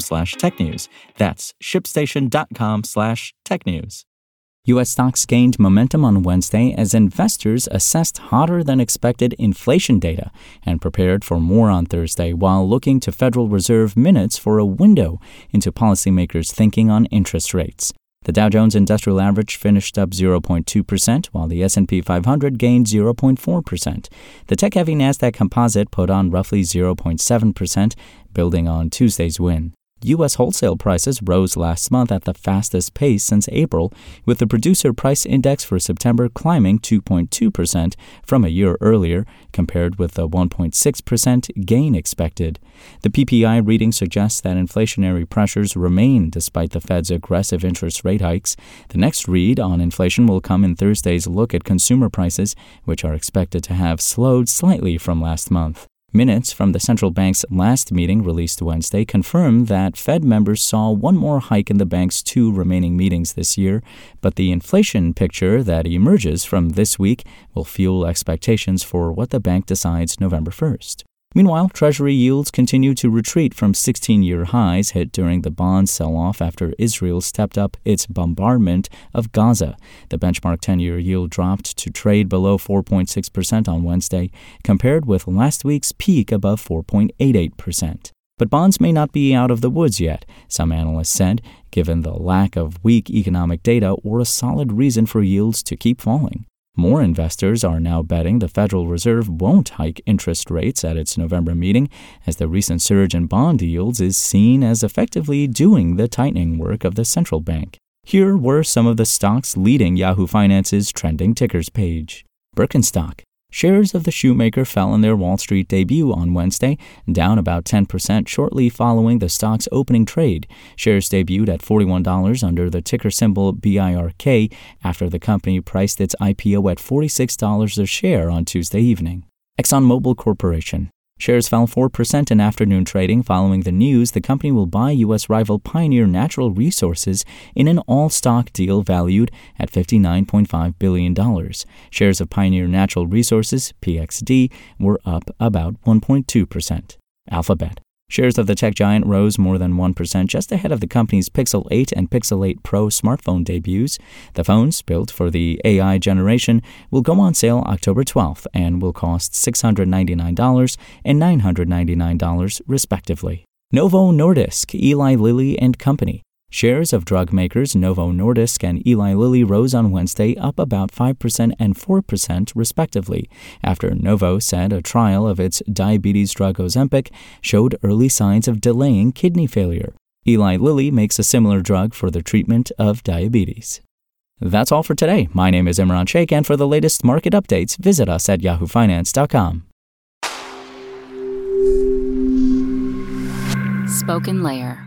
slash technews. That's shipstation.com slash technews. U.S. stocks gained momentum on Wednesday as investors assessed hotter than expected inflation data and prepared for more on Thursday while looking to Federal Reserve minutes for a window into policymakers' thinking on interest rates. The Dow Jones Industrial Average finished up 0.2%, while the S&P 500 gained 0.4%. The tech-heavy Nasdaq Composite put on roughly 0.7%, building on Tuesday's win. U.S. wholesale prices rose last month at the fastest pace since April, with the producer price index for September climbing 2.2% from a year earlier, compared with the 1.6% gain expected. The PPI reading suggests that inflationary pressures remain despite the Fed's aggressive interest rate hikes. The next read on inflation will come in Thursday's look at consumer prices, which are expected to have slowed slightly from last month. Minutes from the central bank's last meeting released Wednesday confirmed that Fed members saw one more hike in the bank's two remaining meetings this year, but the inflation picture that emerges from this week will fuel expectations for what the bank decides November 1st. Meanwhile, Treasury yields continue to retreat from 16 year highs hit during the bond sell off after Israel stepped up its bombardment of Gaza. The benchmark 10 year yield dropped to trade below 4.6% on Wednesday, compared with last week's peak above 4.88%. But bonds may not be out of the woods yet, some analysts said, given the lack of weak economic data or a solid reason for yields to keep falling. More investors are now betting the Federal Reserve won't hike interest rates at its November meeting, as the recent surge in bond yields is seen as effectively doing the tightening work of the central bank. Here were some of the stocks leading Yahoo Finance's trending tickers page. Birkenstock, Shares of the shoemaker fell in their Wall Street debut on Wednesday, down about 10% shortly following the stock's opening trade. Shares debuted at $41 under the ticker symbol BIRK after the company priced its IPO at $46 a share on Tuesday evening. ExxonMobil Corporation Shares fell 4% in afternoon trading following the news the company will buy U.S. rival Pioneer Natural Resources in an all stock deal valued at $59.5 billion. Shares of Pioneer Natural Resources, PXD, were up about 1.2%. Alphabet. Shares of the tech giant rose more than 1% just ahead of the company's Pixel 8 and Pixel 8 Pro smartphone debuts. The phones, built for the AI generation, will go on sale October 12th and will cost $699 and $999 respectively. Novo Nordisk, Eli Lilly and Company Shares of drug makers Novo Nordisk and Eli Lilly rose on Wednesday up about 5% and 4% respectively, after Novo said a trial of its diabetes drug Ozempic showed early signs of delaying kidney failure. Eli Lilly makes a similar drug for the treatment of diabetes. That's all for today. My name is Imran Sheikh, and for the latest market updates, visit us at yahoofinance.com. Spoken Layer.